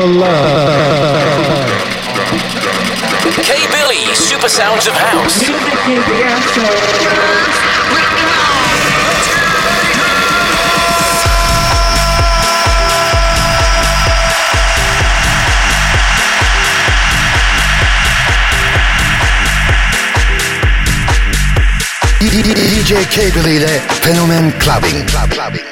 for love. K Billy, Super Sounds of House. DJ K Billy The Fenomen Clubbing. Club, clubbing.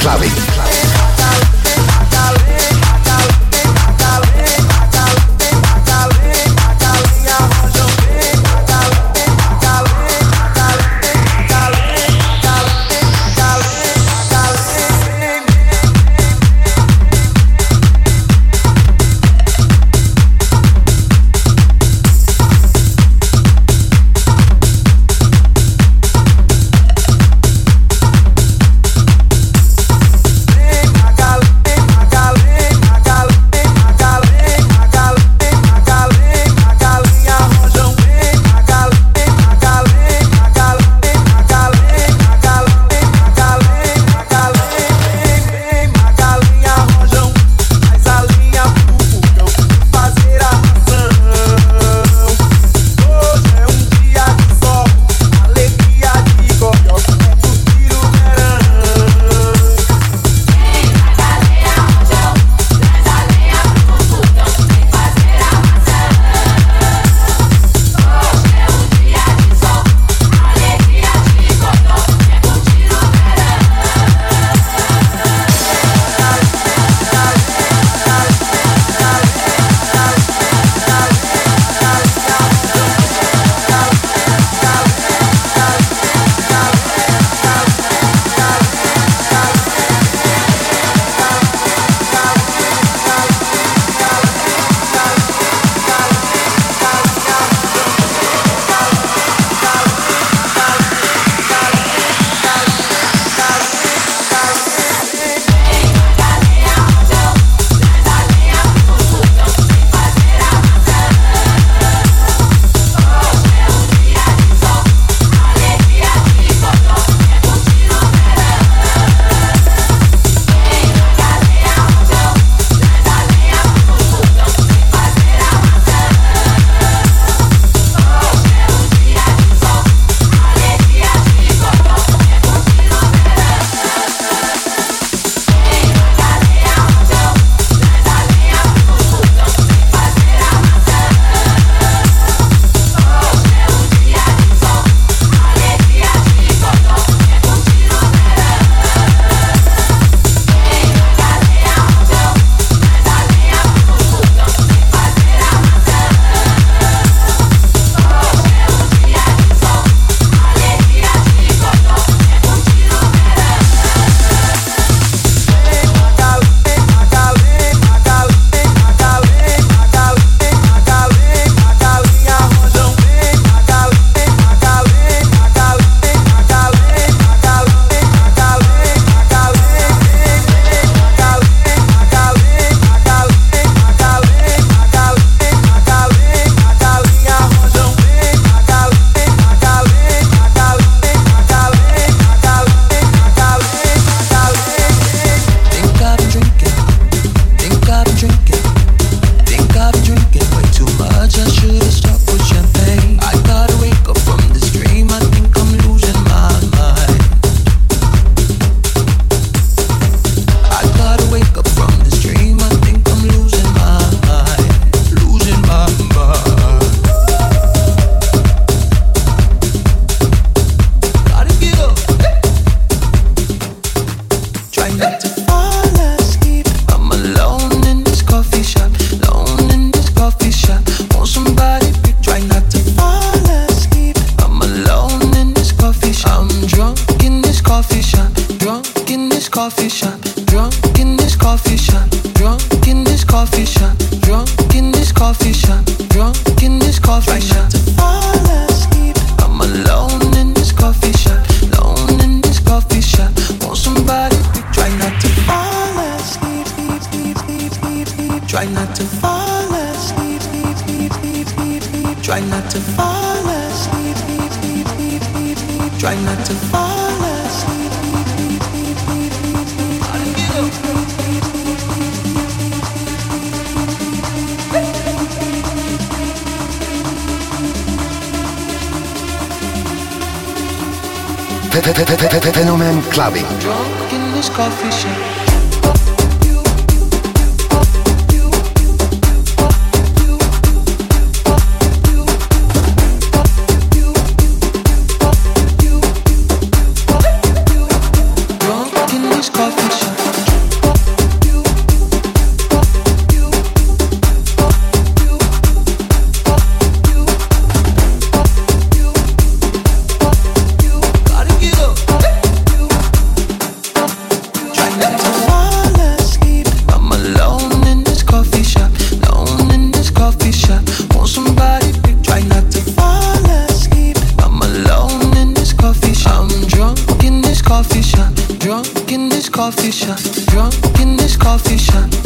Clubbing. Coffee shop, drunk in this coffee shop,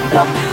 look.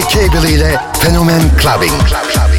Cable ile Fenomen Clubbing. Clubbing.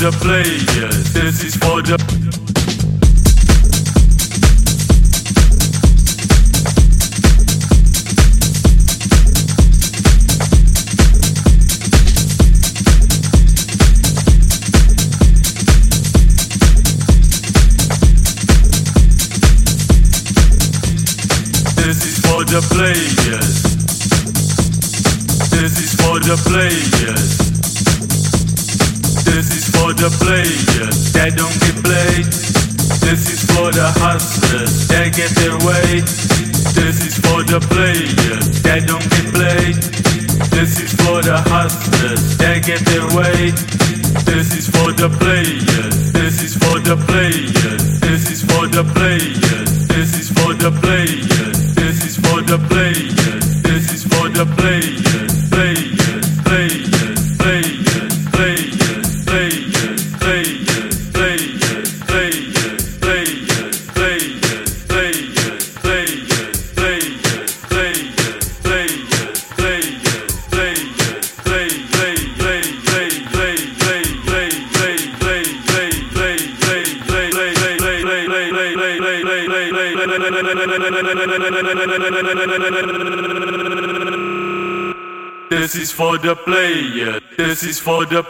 The players. This is for the for the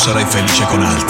Sarai felice con altri.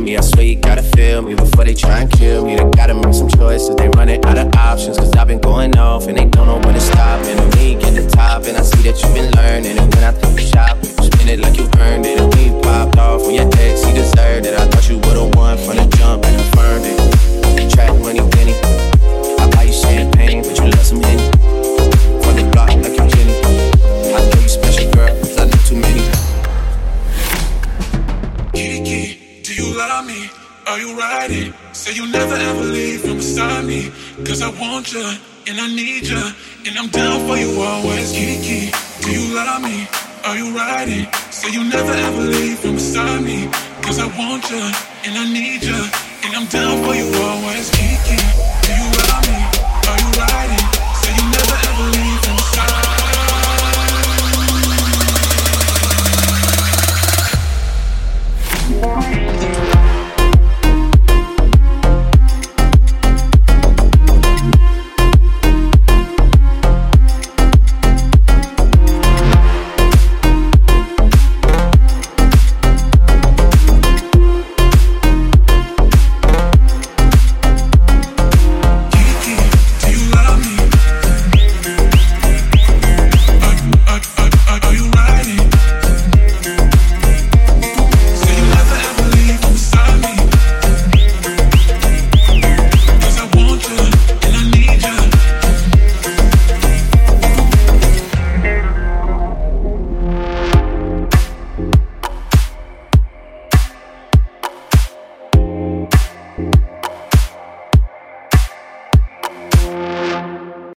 Me. I swear you gotta feel me before they try and kill me. They gotta make some choices. They running out of options. Cause I've been going off and they don't know when to stop. And I'm weak the top. And I see that you've been learning. And when I think you shop, you spin it like you earned it. And we popped off when your ex, he deserved it. I thought you would've won from the jump. I confirmed it. Track money, penny. I buy you champagne, but you love some Henny. From the block like Are you riding? Say you never ever leave from beside me. Cause I want you and I need you. And I'm down for you always. Kiki, do you love me? Are you riding? Say you never ever leave from beside me. Cause I want you and I need you. And I'm down for you always. Kiki,